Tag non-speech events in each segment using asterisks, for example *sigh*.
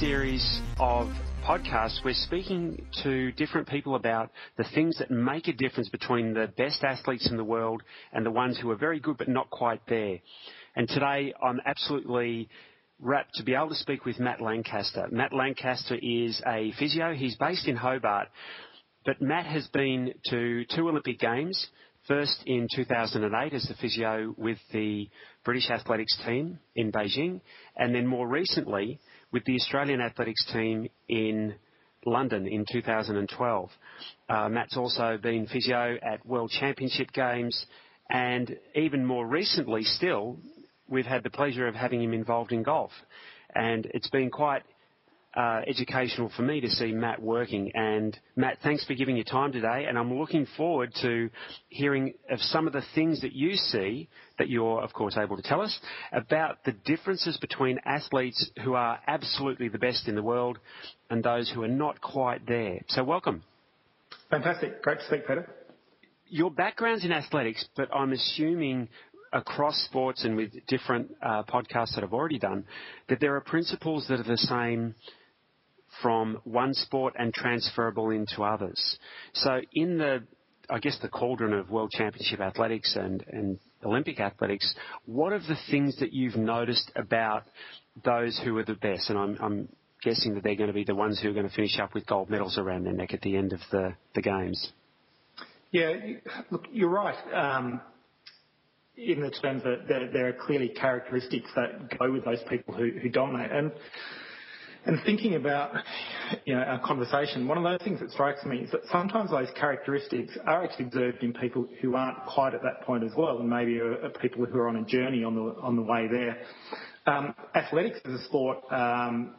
series of podcasts, we're speaking to different people about the things that make a difference between the best athletes in the world and the ones who are very good but not quite there. And today I'm absolutely rapt to be able to speak with Matt Lancaster. Matt Lancaster is a physio. He's based in Hobart, but Matt has been to two Olympic Games, first in 2008 as the physio with the British athletics team in Beijing, and then more recently with the Australian athletics team in London in 2012. Uh, Matt's also been physio at World Championship Games, and even more recently still, we've had the pleasure of having him involved in golf. And it's been quite uh, educational for me to see Matt working. And Matt, thanks for giving your time today. And I'm looking forward to hearing of some of the things that you see that you're, of course, able to tell us about the differences between athletes who are absolutely the best in the world and those who are not quite there. So welcome. Fantastic. Great to speak, Peter. Your background's in athletics, but I'm assuming across sports and with different uh, podcasts that I've already done, that there are principles that are the same from one sport and transferable into others. So in the, I guess the cauldron of World Championship athletics and, and Olympic athletics, what are the things that you've noticed about those who are the best? And I'm, I'm guessing that they're going to be the ones who are going to finish up with gold medals around their neck at the end of the, the games. Yeah, look, you're right. Um, in the terms that there, are clearly characteristics that go with those people who, who dominate. And thinking about you know, our conversation, one of those things that strikes me is that sometimes those characteristics are actually observed in people who aren't quite at that point as well, and maybe are, people who are on a journey on the on the way there. Um, athletics as a sport, um,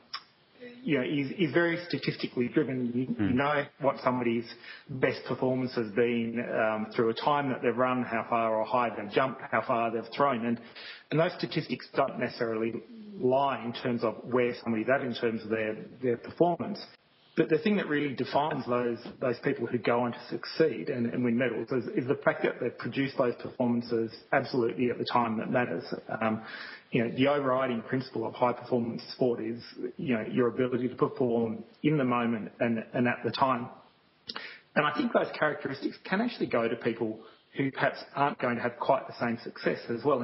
you know, is, is very statistically driven. You, mm. you, know what somebody's best performance has been um, through a time that they've run, how far or high they've jumped, how far they've thrown, and and those statistics don't necessarily lie in terms of where somebody's at in terms of their, their performance. But the thing that really defines those those people who go on to succeed and, and win medals is, is, the fact that they produce those performances absolutely at the time that matters. You know, the overriding principle of high performance sport is you know your ability to perform in the moment and, at the time. And I think those characteristics can actually go to people who perhaps aren't going to have quite the same success as well.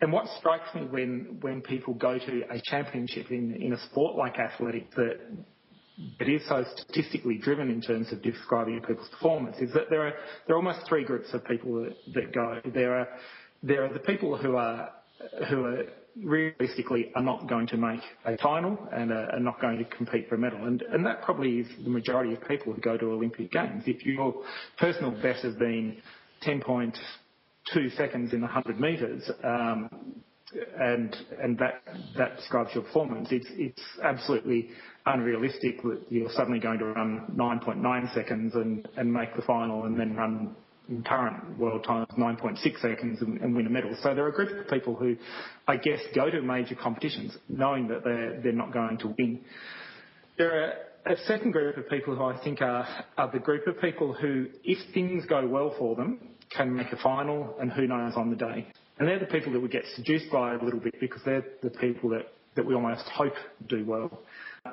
And what strikes me when, people go to a championship in, a sport like athletics that is so statistically driven in terms of describing people's performance is that there are almost three groups of people that, go. There are the people who are who are realistically are not going to make a final and are, not going to compete for a medal. And, and that probably is the majority of people who go to Olympic Games. If your personal best has been 10.2 seconds in the 100 metres, um, and and that that describes your performance. It's it's absolutely unrealistic that you're suddenly going to run 9.9 seconds and and make the final, and then run current world times 9.6 seconds and, win a medal. So there are a group of people who, I guess, go to major competitions knowing that they're they're not going to win. There are a second group of people who I think are, are the group of people who, if things go well for them, can make a final, and who knows on the day. And they're the people that we get seduced by a little bit because they're the people that, that we almost hope do well.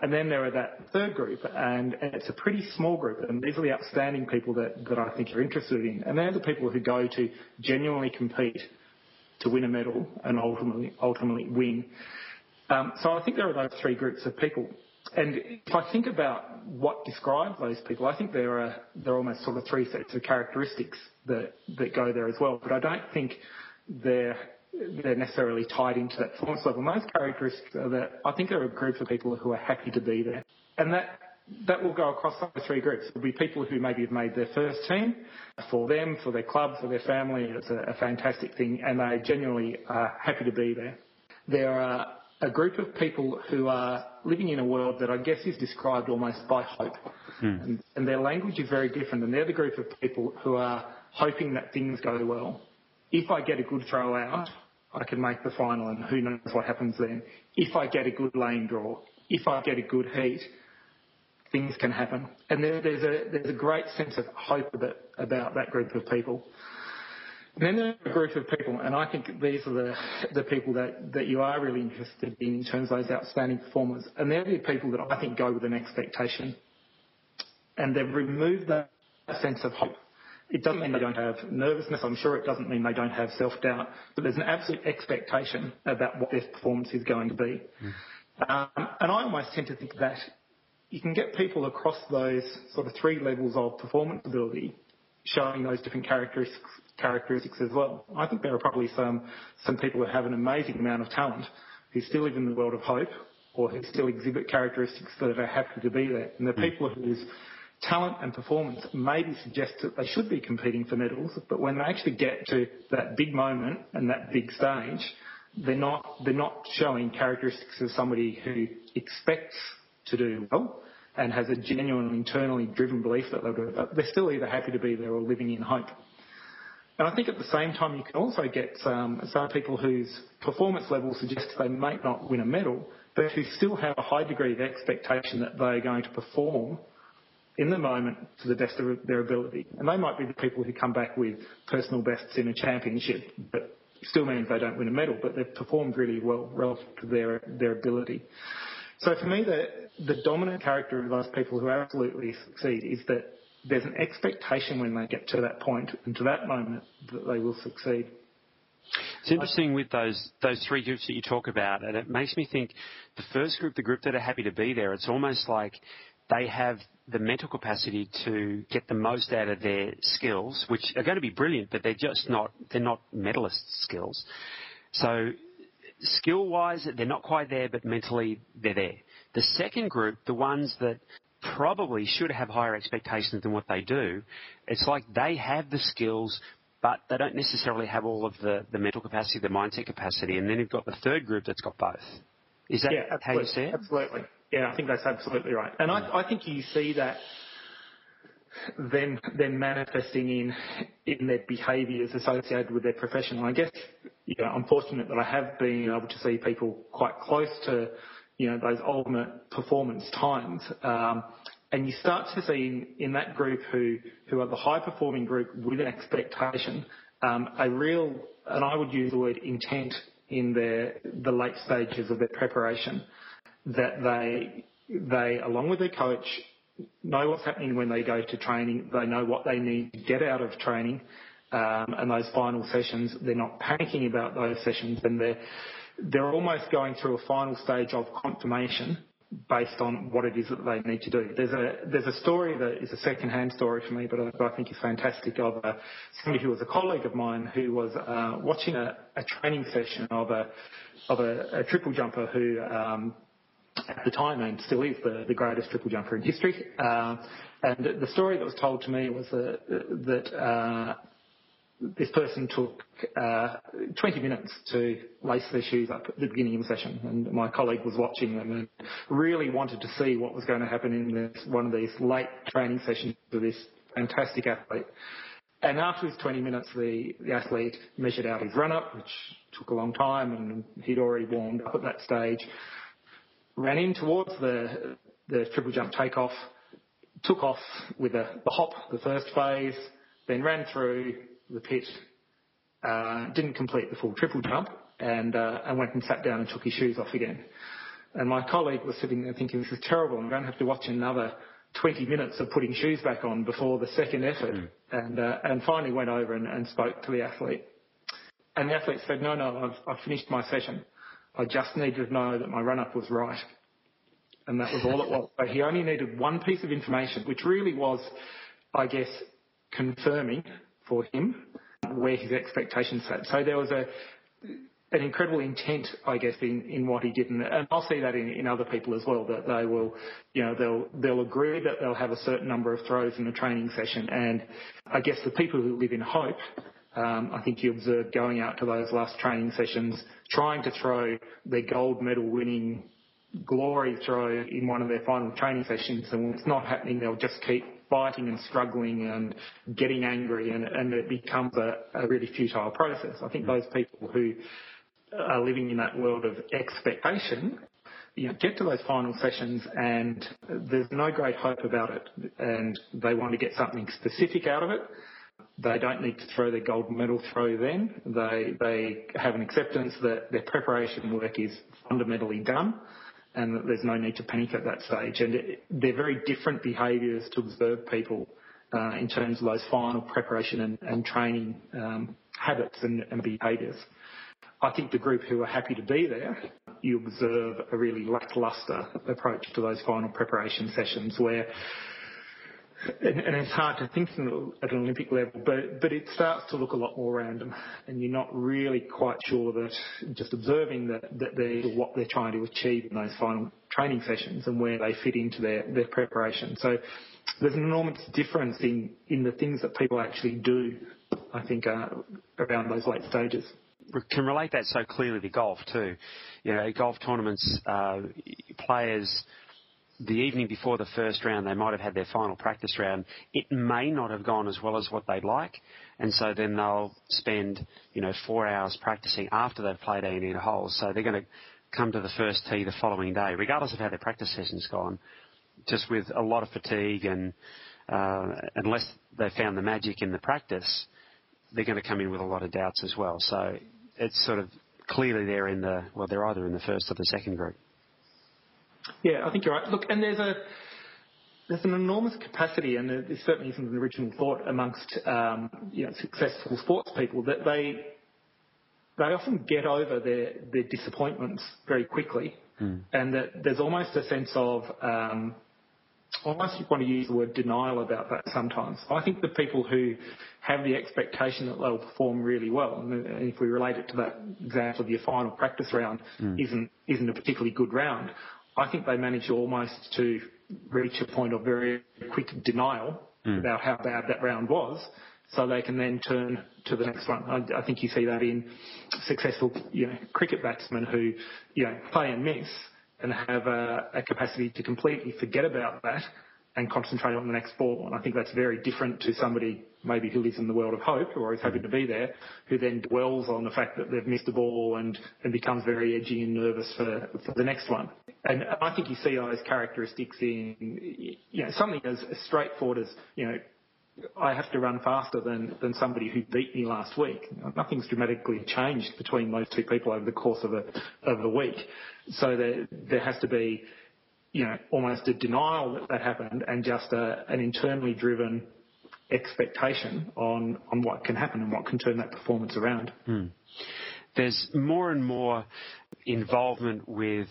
And then there are that third group, and, it's a pretty small group, and these are the outstanding people that, that I think you're interested in. And they're the people who go to genuinely compete to win a medal and ultimately, ultimately win. Um, so I think there are those three groups of people. And if I think about what describes those people, I think there are there are almost sort of three sets of characteristics that that go there as well. But I don't think they're they're necessarily tied into that performance level. Those characteristics are that I think there are a group of people who are happy to be there, and that that will go across those three groups. There'll be people who maybe have made their first team for them, for their club, for their family. It's a, a fantastic thing, and they genuinely are happy to be there. There are a group of people who are living in a world that I guess is described almost by hope. Mm. And, and, their language is very different. And they're the group of people who are hoping that things go well. If I get a good throw out, I can make the final, and who knows what happens then. If I get a good lane draw, if I get a good heat, things can happen. And there, there's, a, there's a great sense of hope about, about that group of people. And then there's a group of people, and I think these are the, the people that, that you are really interested in in terms of those outstanding performers. And they're the people that I think go with an expectation. And they've removed that sense of hope. It doesn't mean they don't have nervousness. I'm sure it doesn't mean they don't have self-doubt. But there's an absolute expectation about what their performance is going to be. Mm. Um, and I almost tend to think that you can get people across those sort of three levels of performance ability showing those different characteristics characteristics as well. I think there are probably some, some people who have an amazing amount of talent who still live in the world of hope or who still exhibit characteristics that are happy to be there. And the hmm. people whose talent and performance maybe suggest that they should be competing for medals, but when they actually get to that big moment and that big stage, they're not, they're not showing characteristics of somebody who expects to do well and has a genuine internally driven belief that they'll do it. They're still either happy to be there or living in hope. And I think at the same time, you can also get um, some people whose performance level suggests they may not win a medal, but who still have a high degree of expectation that they're going to perform in the moment to the best of their ability. And they might be the people who come back with personal bests in a championship, but still means they don't win a medal, but they've performed really well relative to their, their ability. So for me, the, the dominant character of those people who absolutely succeed is that there's an expectation when they get to that point and to that moment that they will succeed. It's interesting with those those three groups that you talk about, and it makes me think the first group, the group that are happy to be there, it's almost like they have the mental capacity to get the most out of their skills, which are going to be brilliant, but they're just not they're not medalist skills. So skill wise, they're not quite there, but mentally they're there. The second group, the ones that probably should have higher expectations than what they do. It's like they have the skills, but they don't necessarily have all of the, the mental capacity, the mindset capacity. And then you've got the third group that's got both. Is that yeah, how you see it? Absolutely. Yeah, I think that's absolutely right. And I, I think you see that then then manifesting in in their behaviours associated with their profession. And I guess you know, I'm fortunate that I have been able to see people quite close to you know, those ultimate performance times. Um, and you start to see in, that group who, who are the high performing group with an expectation, um, a real, and I would use the word intent in their, the late stages of their preparation, that they, they, along with their coach, know what's happening when they go to training, they know what they need to get out of training, um, and those final sessions, they're not panicking about those sessions, and they're, they're almost going through a final stage of confirmation based on what it is that they need to do. There's a there's a story that is a second-hand story for me, but I, I think is fantastic of a, somebody who was a colleague of mine who was uh, watching a, a, training session of a of a, a triple jumper who. Um, at the time and still is the, the greatest triple jumper in history. Uh, and the story that was told to me was that, that uh, this person took uh, 20 minutes to lace their shoes up at the beginning of the session, and my colleague was watching them and really wanted to see what was going to happen in this, one of these late training sessions for this fantastic athlete. And after his 20 minutes, the, the athlete measured out his run-up, which took a long time, and he'd already warmed up at that stage. Ran in towards the, the triple jump takeoff, took off with a, the hop, the first phase, then ran through, the pit, uh, didn't complete the full triple jump, and, uh, and went and sat down and took his shoes off again. And my colleague was sitting there thinking, this is terrible, I'm going to have to watch another 20 minutes of putting shoes back on before the second effort. Mm. And, uh, and finally went over and, and spoke to the athlete. And the athlete said, no, no, I've, I've finished my session. I just needed to know that my run-up was right. And that was all it was. But he only needed one piece of information, which really was, I guess, confirming for him where his expectations sat. So there was a an incredible intent, I guess, in, in what he did, and, and I'll see that in, in other people as well. That they will, you know, they'll they'll agree that they'll have a certain number of throws in a training session, and I guess the people who live in hope, Um, I think you observe going out to those last training sessions, trying to throw their gold medal winning glory throw in one of their final training sessions, and when it's not happening, they'll just keep fighting and struggling and getting angry, and, and it becomes a, a really futile process. I think mm. those people who are living in that world of expectation you know, get to those final sessions and there's no great hope about it and they want to get something specific out of it They don't need to throw their gold medal throw then. They, they have an acceptance that their preparation work is fundamentally done and that there's no need to panic at that stage. And it, they're very different behaviours to observe people uh, in terms of those final preparation and, and training um, habits and, and behaviours. I think the group who are happy to be there, you observe a really lacklustre approach to those final preparation sessions where it's hard to think at an Olympic level, but, but it starts to look a lot more random, and you're not really quite sure that just observing that, that they're what they're trying to achieve in those final training sessions and where they fit into their, preparation. So there's an enormous difference in, the things that people actually do, I think, uh, around those late stages We can relate that so clearly to golf too. You know, golf tournaments, uh, players the evening before the first round, they might have had their final practice round. It may not have gone as well as what they'd like, and so then they'll spend, you know, four hours practicing after they've played 18 holes. So they're going to come to the first tee the following day, regardless of how their practice session's gone, just with a lot of fatigue and uh, unless they found the magic in the practice, they're going to come in with a lot of doubts as well. So it's sort of clearly they're in the well, they're either in the first or the second group. Yeah, I think you're right. Look, and there's a there's an enormous capacity, and there certainly isn't an original thought amongst um, you know, successful sports people that they they often get over their their disappointments very quickly, mm. and that there's almost a sense of um, almost you want to use the word denial about that sometimes. I think the people who have the expectation that they'll perform really well, and if we relate it to that example of your final practice round mm. isn't isn't a particularly good round, I think they manage almost to reach a point of very quick denial mm. about how bad that round was, so they can then turn to the next one. I, I think you see that in successful, you know, cricket batsmen who, you know, play and miss and have a, a capacity to completely forget about that and concentrate on the next ball. And I think that's very different to somebody maybe who lives in the world of hope or is happy to be there, who then dwells on the fact that they've missed a ball and, and becomes very edgy and nervous for, for the next one. And I think you see those characteristics in, you know, something as, as straightforward as, you know, I have to run faster than, than somebody who beat me last week. Nothing's dramatically changed between those two people over the course of a, of a week. So there, there has to be, you know, almost a denial that that happened and just a, an internally driven expectation on, on what can happen and what can turn that performance around. Mm. There's more and more involvement with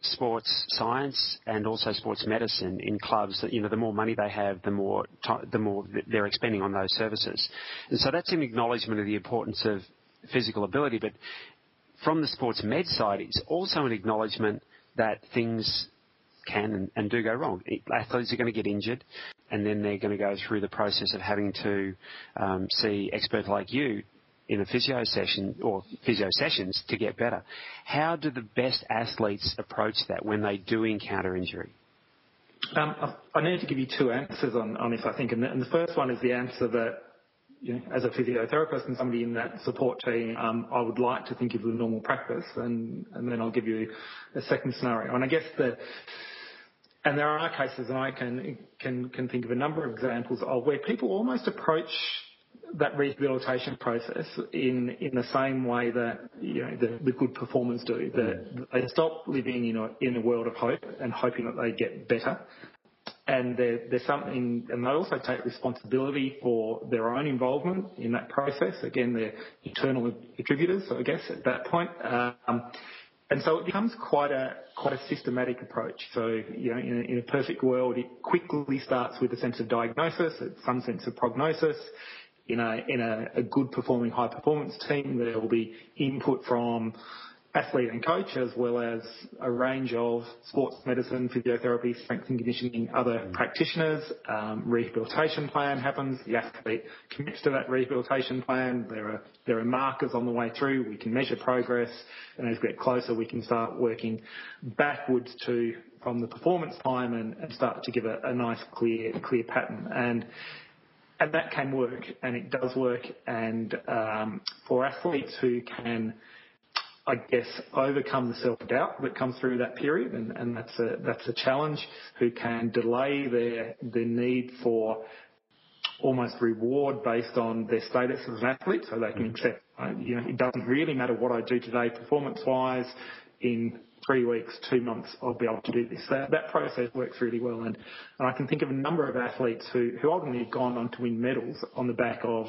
sports science and also sports medicine in clubs that you know the more money they have the more the more they're expending on those services and so that's an acknowledgement of the importance of physical ability but from the sports med side it's also an acknowledgement that things can and, and do go wrong athletes are going to get injured and then they're going to go through the process of having to um, see experts like you in a physio session or physio sessions to get better. How do the best athletes approach that when they do encounter injury? Um, I need to give you two answers on, on this, I think. And the, and the, first one is the answer that, you know, as a physiotherapist and somebody in that support team, um, I would like to think of the normal practice. And, and then I'll give you a second scenario. And I guess the, there are cases, and I can, can, can think of a number of examples of where people almost approach that rehabilitation process in in the same way that the, good performers do. That they stop living in a world of hope and hoping that they get better. And and they also take responsibility for their own involvement in that process. Again, they're internal contributors, I guess, at that point. Um, And so it becomes quite a quite a systematic approach. So you know, in a, perfect world, it quickly starts with a sense of diagnosis, some sense of prognosis in a good performing high performance team, there will be input from athlete and coach as well as a range of sports medicine, physiotherapy, strength and conditioning, other practitioners. Um, rehabilitation plan happens. The athlete commits to that rehabilitation plan. There are, there are markers on the way through. We can measure progress and as we get closer we can start working backwards to from the performance time and, and start to give a, a nice clear, clear pattern. And and that can work, and it does work. And um, for athletes who can, I guess, overcome the self-doubt that comes through that period, and, and that's a that's a challenge. Who can delay their their need for almost reward based on their status as an athlete, so they can mm-hmm. accept, you know, it doesn't really matter what I do today performance-wise. In three weeks, two months, I'll be able to do this. That, that process works really well, and, and I can think of a number of athletes who, who ultimately have gone on to win medals on the back of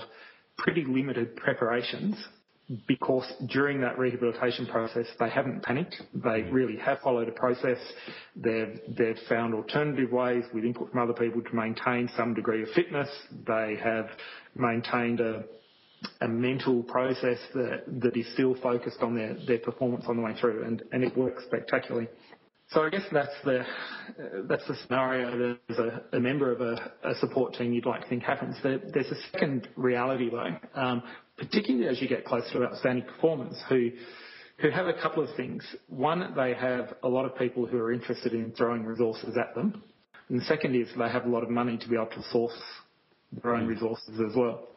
pretty limited preparations because during that rehabilitation process they haven't panicked. They really have followed a process. They've, they've found alternative ways with input from other people to maintain some degree of fitness. They have maintained a, a mental process that, that is still focused on their, their performance on the way through and, and it works spectacularly. So I guess that's the that's the scenario. There's a, a member of a, a, support team you'd like to think happens. There, there's a second reality though, um, particularly as you get closer to outstanding performers who who have a couple of things. One, they have a lot of people who are interested in throwing resources at them, and the second is they have a lot of money to be able to source their own resources as well.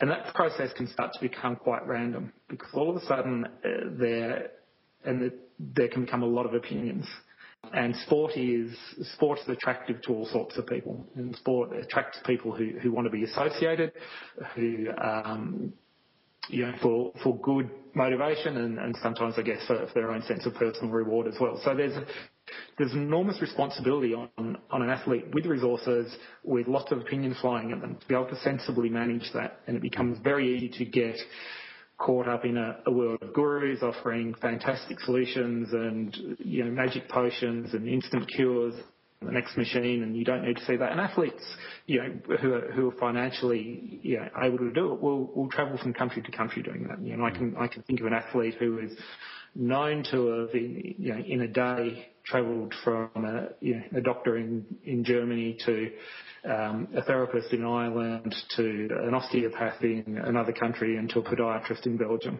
And that process can start to become quite random because all of a sudden uh, there and the, there can become a lot of opinions. And sport is sport is attractive to all sorts of people, and sport attracts people who, who want to be associated, who um, you know for for good motivation, and, and sometimes I guess for, for their own sense of personal reward as well. So there's there's enormous responsibility on, on an athlete with resources, with lots of opinions flying at them, to be able to sensibly manage that. And it becomes very easy to get caught up in a, a, world of gurus offering fantastic solutions and you know magic potions and instant cures the next machine and you don't need to see that. And athletes you know who are, who are financially you know, able to do it will will travel from country to country doing that. You know I can I can think of an athlete who is known to have in, you know in a day travelled from a, you know, a doctor in in Germany to um, a therapist in Ireland to an osteopath in another country and to a podiatrist in Belgium.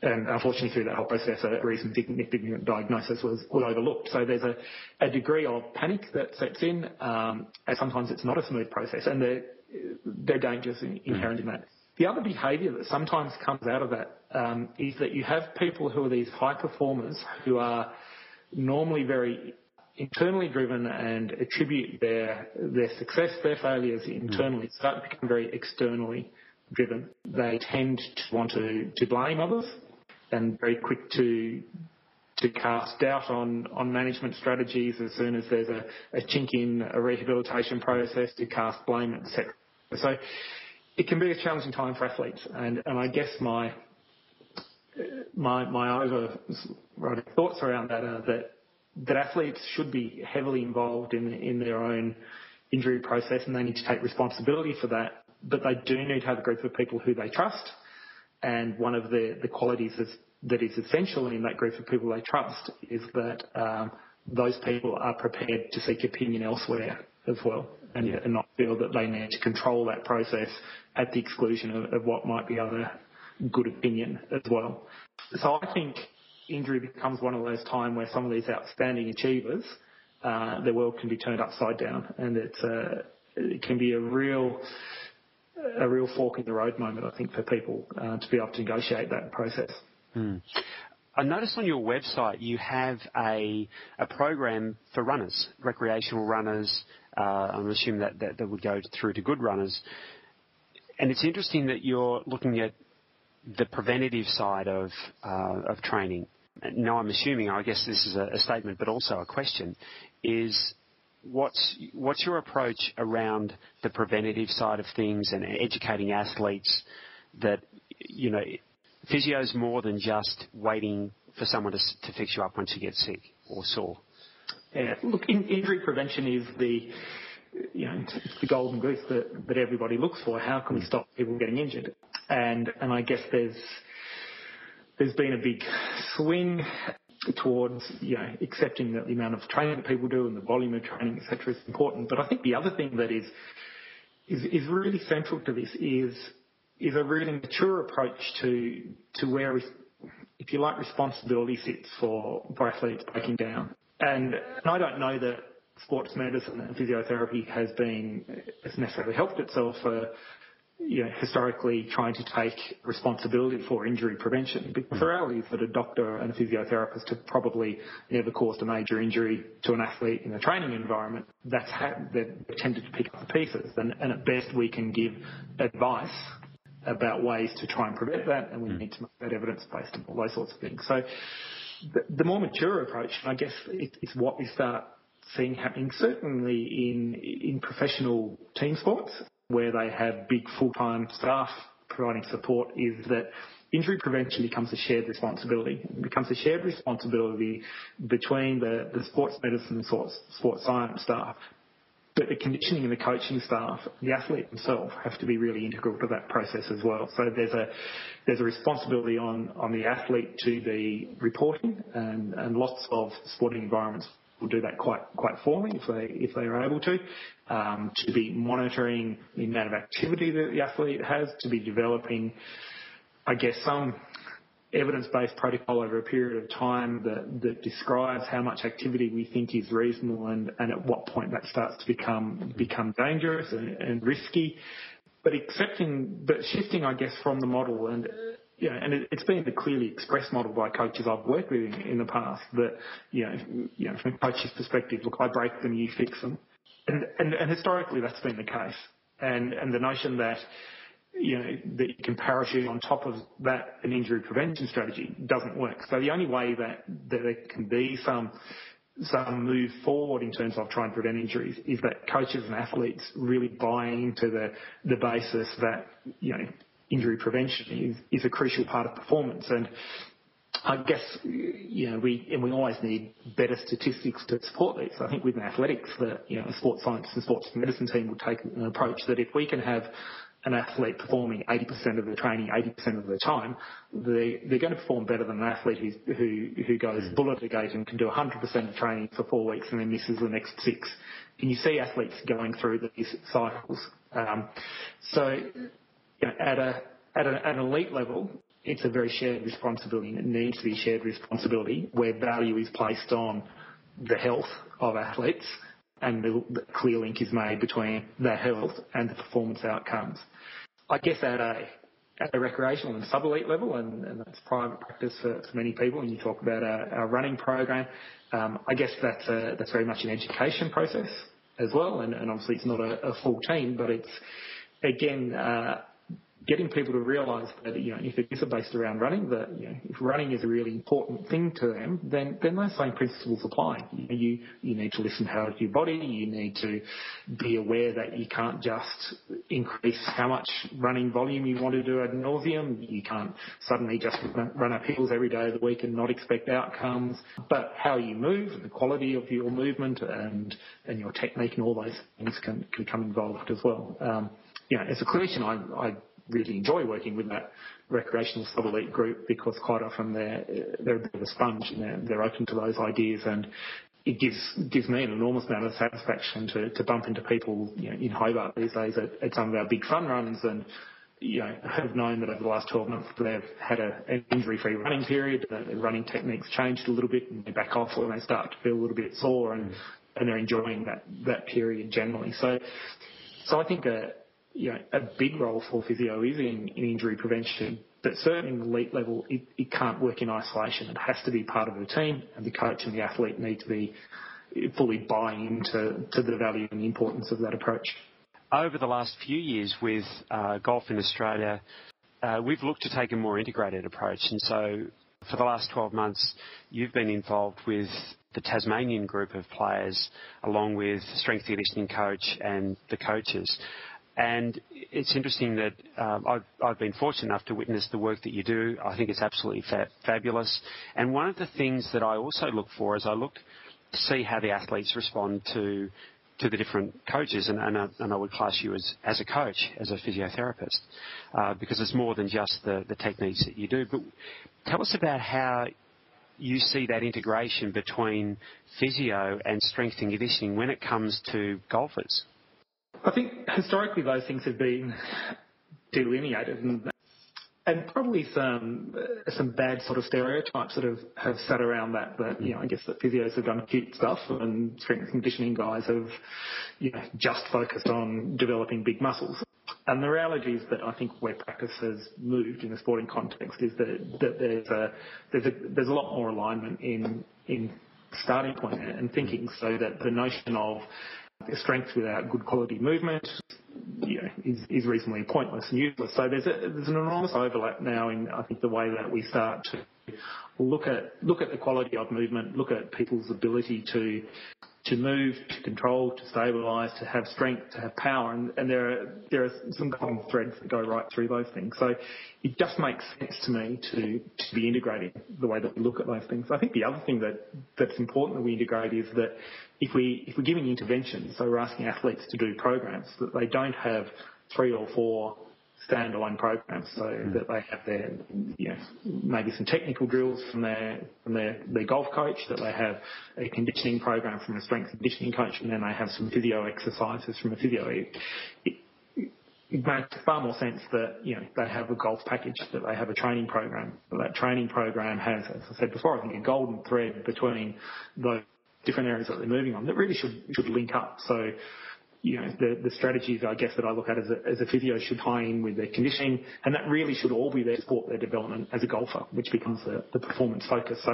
And unfortunately, through that whole process, a recent significant diagnosis was, was overlooked. So there's a, a degree of panic that sets in, um, and sometimes it's not a smooth process, and there, there are dangers inherent in that. The other behaviour that sometimes comes out of that um, is that you have people who are these high performers who are normally very internally driven and attribute their their success, their failures hmm. internally, start to become very externally driven. They tend to want to, to blame others and very quick to to cast doubt on, on management strategies as soon as there's a, a chink in a rehabilitation process to cast blame, etc. So it can be a challenging time for athletes, and, and I guess my my my overriding thoughts around that are that that athletes should be heavily involved in in their own injury process and they need to take responsibility for that. But they do need to have a group of people who they trust. And one of the, the qualities is, that is essential in that group of people they trust is that um, those people are prepared to seek opinion elsewhere as well and, yeah. and, not feel that they need to control that process at the exclusion of, of what might be other good opinion as well. So I think injury becomes one of those times where some of these outstanding achievers, uh, their world can be turned upside down, and it's uh, it can be a real a real fork in the road moment, I think, for people uh, to be able to negotiate that process. Mm. I noticed on your website you have a, a program for runners, recreational runners. Uh, I'm assuming that, that, that would go through to good runners. And it's interesting that you're looking at the preventative side of, uh, of training now I'm assuming, I guess this is a, a statement, but also a question, is what's what's your approach around the preventative side of things and educating athletes that you know physio's more than just waiting for someone to, to fix you up once you get sick or sore. Yeah, look, in, injury prevention is the you know it's the golden goose that, that everybody looks for. How can we mm. stop people getting injured? And and I guess there's there's been a big swing towards you know accepting that the amount of training that people do and the volume of training, etc., is important. But I think the other thing that is is, is really central to this is is a really mature approach to to where, if you like, responsibility sits for, athletes breaking down. And, and I don't know that sports medicine and physiotherapy has been has necessarily helped itself for you know, historically trying to take responsibility for injury prevention. Because mm. the reality is that a doctor and a physiotherapist have probably never caused a major injury to an athlete in a training environment. That's how they've tended to pick up the pieces. And, and at best, we can give advice about ways to try and prevent that, and we mm. need to make that evidence based on all those sorts of things. So the, the more mature approach, I guess, it, it's what we start seeing happening certainly in in professional team sports where they have big full-time staff providing support is that injury prevention becomes a shared responsibility. It becomes a shared responsibility between the, the sports medicine sports, sports science staff. But the conditioning and the coaching staff, the athlete themselves, have to be really integral to that process as well. So there's a there's a responsibility on, on the athlete to be reporting, and, and lots of sporting environments will do that quite quite formally if they if they are able to. Um, to be monitoring the amount of activity that the athlete has, to be developing, I guess, some evidence-based protocol over a period of time that, that describes how much activity we think is reasonable and, and at what point that starts to become become dangerous and, and risky. But accepting, but shifting, I guess, from the model and you know, and it, it's been a clearly expressed model by coaches I've worked with in, the past that, you know, you know, from a coach's perspective, look, I break them, you fix them. And, and, historically that's been the case. And, and the notion that, you know, that you can parachute on top of that an injury prevention strategy doesn't work. So the only way that, that there can be some, some move forward in terms of trying to prevent injuries is that coaches and athletes really buy into the, the basis that, you know, injury prevention is, is a crucial part of performance. And I guess, you know, we, and we always need better statistics to support these. I think within athletics, the, you know, sports science and sports medicine team would take an approach that if we can have an athlete performing 80% of the training 80% of the time, they, they're going to perform better than an athlete who, who, who goes mm. bullet a gate and can do 100% of training for four weeks and then misses the next six. And you see athletes going through these cycles. At a at an elite level, it's a very shared responsibility, and it needs to be shared responsibility where value is placed on the health of athletes and the, the clear link is made between their health and the performance outcomes. I guess at a at a recreational and sub-elite level, and, and that's private practice for, for, many people, and you talk about our, our running program, um, I guess that's, a, that's very much an education process as well, and, and obviously it's not a, a, full team, but it's, again, uh, getting people to realise that you know if it is based around running, that you know, if running is a really important thing to them, then then those same principles apply. You know, you, you need to listen to how to your body. You need to be aware that you can't just increase how much running volume you want to do ad nauseum. You can't suddenly just run up hills every day of the week and not expect outcomes. But how you move, the quality of your movement, and and your technique, and all those things can can come involved as well. Um, you know, as a clinician, I, I really enjoy working with that recreational sub-elite group because quite often they're, they're a bit of a sponge and they're, they're open to those ideas and it gives gives me an enormous amount of satisfaction to, to bump into people you know, in Hobart these days at, at some of our big fun runs and you know, have known that over the last 12 months they've had a, an injury-free running period, the running techniques changed a little bit and they back off when they start to feel a little bit sore and, mm. and they're enjoying that, that period generally. So, so I think a, you know, a big role for physio is in, in injury prevention, but certainly in the elite level, it, it can't work in isolation. It has to be part of the team, and the coach and the athlete need to be fully buy into to the value and the importance of that approach. Over the last few years with uh, golf in Australia, uh, we've looked to take a more integrated approach, and so for the last 12 months, you've been involved with the Tasmanian group of players, along with strength conditioning coach and the coaches. And it's interesting that um, I've, I've, been fortunate enough to witness the work that you do. I think it's absolutely fa- fabulous. And one of the things that I also look for is I look to see how the athletes respond to to the different coaches, and, and, I, and I would class you as, as a coach, as a physiotherapist, uh, because it's more than just the, the techniques that you do. But tell us about how you see that integration between physio and strength and conditioning when it comes to golfers. I think historically those things have been delineated and, and probably some some bad sort of stereotypes that have, have sat around that. That you know, I guess that physios have done cute stuff and strength conditioning guys have you know just focused on developing big muscles. and the reality is that I think where practice has moved in the sporting context is that, that there's a there's a there's a lot more alignment in in starting point and thinking so that the notion of strength without good quality movement you know, is, is reasonably pointless and useless. So there's, a, there's an enormous overlap now in, I think, the way that we start to look at look at the quality of movement, look at people's ability to to move, to control, to stabilise, to have strength, to have power, and, and there are there are some common threads that go right through those things. So it just makes sense to me to to be integrating the way that we look at those things. I think the other thing that that's important that we integrate is that if we if we're giving interventions, so we're asking athletes to do programs that they don't have three or four standalone programs so mm. that they have their, you know, maybe some technical drills from their, from their, their golf coach, that they have a conditioning program from a strength conditioning coach, and then they have some physio exercises from a physio. It, it, it makes far more sense that you know they have a golf package, that they have a training program. That, that training program has, as I said before, I think a golden thread between those different areas that they're moving on that really should should link up. So you know, the, the strategies I guess that I look at as a, as a physio should tie in with their conditioning, and that really should all be there to support their development as a golfer, which becomes the, performance focus. So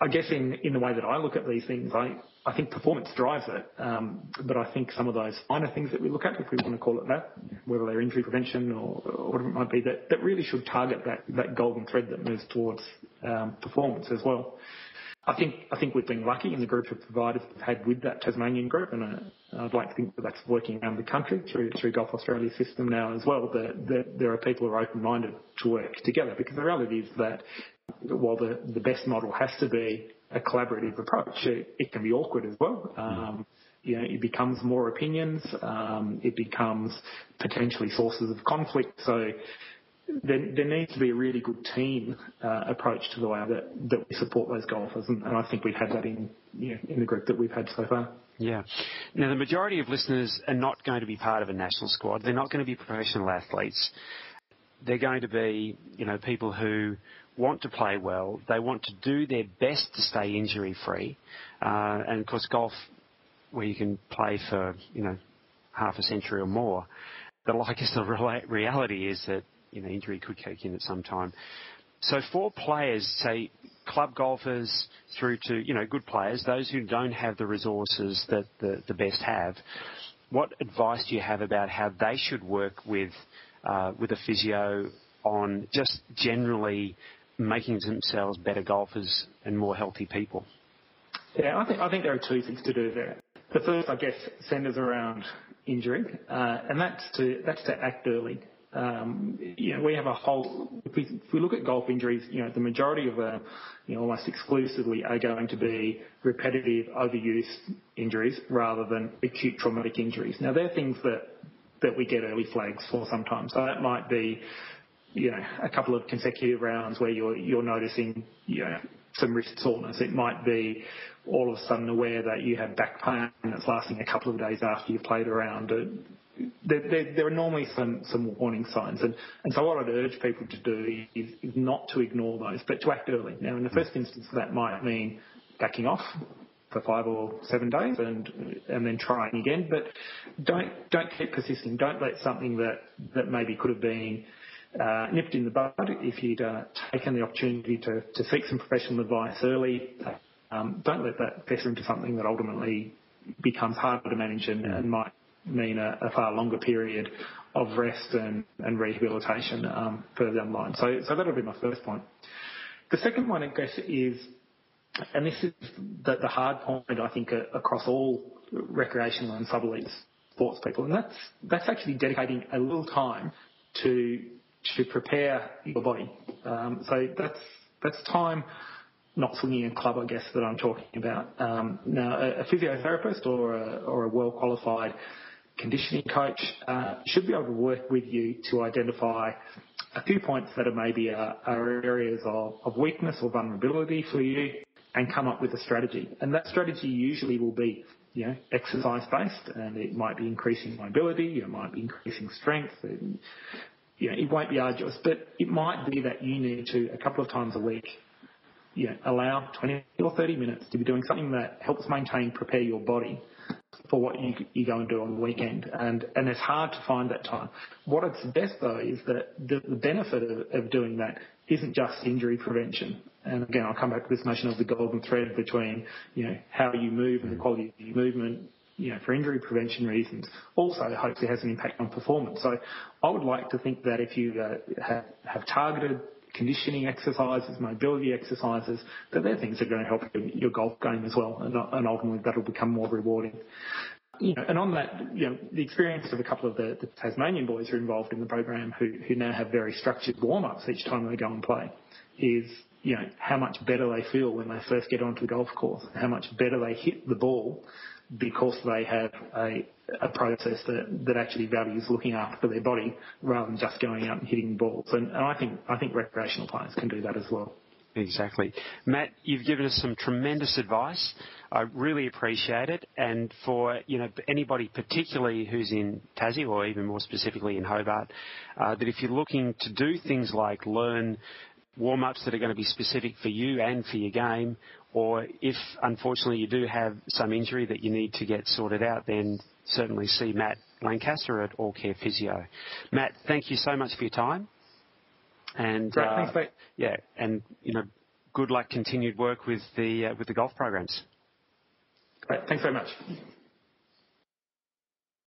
I guess in, in the way that I look at these things, I, I think performance drives it, um, but I think some of those finer things that we look at, if we want to call it that, whether they're injury prevention or, whatever it might be, that, that really should target that, that golden thread that moves towards um, performance as well. I think I think we've been lucky in the group of providers we've had with that Tasmanian group, and uh, I'd like to think that that's working around the country through through Golf Australia system now as well. That, that there are people who are open-minded to work together, because the reality is that while the the best model has to be a collaborative approach, it, it can be awkward as well. Um, you know, it becomes more opinions, um, it becomes potentially sources of conflict. So there, there needs to be a really good team uh, approach to the way that, that we support those golfers, and, and I think we've had that in you know, in the group that we've had so far. Yeah. Now, the majority of listeners are not going to be part of a national squad. They're not going to be professional athletes. They're going to be, you know, people who want to play well. They want to do their best to stay injury free. Uh, and of course, golf, where you can play for, you know, half a century or more. But I guess the *laughs* reality is that you know, injury could kick in at some time. So for players, say club golfers through to, you know, good players, those who don't have the resources that the, the best have, what advice do you have about how they should work with, uh, with a physio on just generally making themselves better golfers and more healthy people? Yeah, I think, I think there are two things to do there. The first, I guess, centres around injury, uh, and that's to, that's to act early. Um, you know, we have a whole. If we, if we look at golf injuries, you know, the majority of them, you know, almost exclusively are going to be repetitive overuse injuries rather than acute traumatic injuries. Now, they're things that that we get early flags for sometimes. So that might be, you know, a couple of consecutive rounds where you're you're noticing, you know, some wrist soreness. It might be all of a sudden aware that you have back pain that's lasting a couple of days after you've played around there, there, are normally some, warning signs. And, so what I'd urge people to do is, not to ignore those, but to act early. Now, in the first instance, that might mean backing off for five or seven days and and then trying again. But don't don't keep persisting. Don't let something that maybe could have been uh, nipped in the bud if you'd uh, taken the opportunity to, seek some professional advice early. Um, don't let that fester into something that ultimately becomes harder to manage and might mean a, a far longer period of rest and, and rehabilitation um, further down the line. So, so that'll be my first point. The second one, I guess, is, and this is the, the hard point, I think, uh, across all recreational and sub-elite sports people, and that's, that's actually dedicating a little time to, to prepare your body. Um, so that's, that's time not swinging a club, I guess, that I'm talking about. Um, now, a, a, physiotherapist or a, or a well qualified conditioning coach uh, should be able to work with you to identify a few points that are maybe are, are areas of, of, weakness or vulnerability for you and come up with a strategy. And that strategy usually will be, you know, exercise based and it might be increasing mobility, it might be increasing strength, and, you know, it won't be arduous, but it might be that you need to, a couple of times a week, you know, allow 20 or 30 minutes to be doing something that helps maintain, prepare your body for what you, you go and do on the weekend. And, and it's hard to find that time. What it's best though is that the, the benefit of, of doing that isn't just injury prevention. And again, I'll come back to this notion of the golden thread between, you know, how you move and the quality of your movement, you know, for injury prevention reasons, also hopefully has an impact on performance. So I would like to think that if you uh, have, have targeted conditioning exercises, mobility exercises, that they're things that are going to help your golf game as well, and, ultimately that'll become more rewarding. You know, and on that, you know, the experience of a couple of the, the Tasmanian boys who are involved in the program who, who now have very structured warm-ups each time they go and play is, you know, how much better they feel when they first get onto the golf course, how much better they hit the ball because they have a, a process that, actually values looking after their body rather than just going out and hitting balls. And, and I think I think recreational players can do that as well. Exactly. Matt, you've given us some tremendous advice. I really appreciate it. And for you know anybody, particularly who's in Tassie or even more specifically in Hobart, uh, that if you're looking to do things like learn warm-ups that are going to be specific for you and for your game, or if unfortunately you do have some injury that you need to get sorted out, then certainly see Matt Lancaster at All Care Physio. Matt, thank you so much for your time. And Great, uh, thanks, mate. Yeah, and you know, good luck, continued work with the uh, with the golf programs. Great, thanks very much.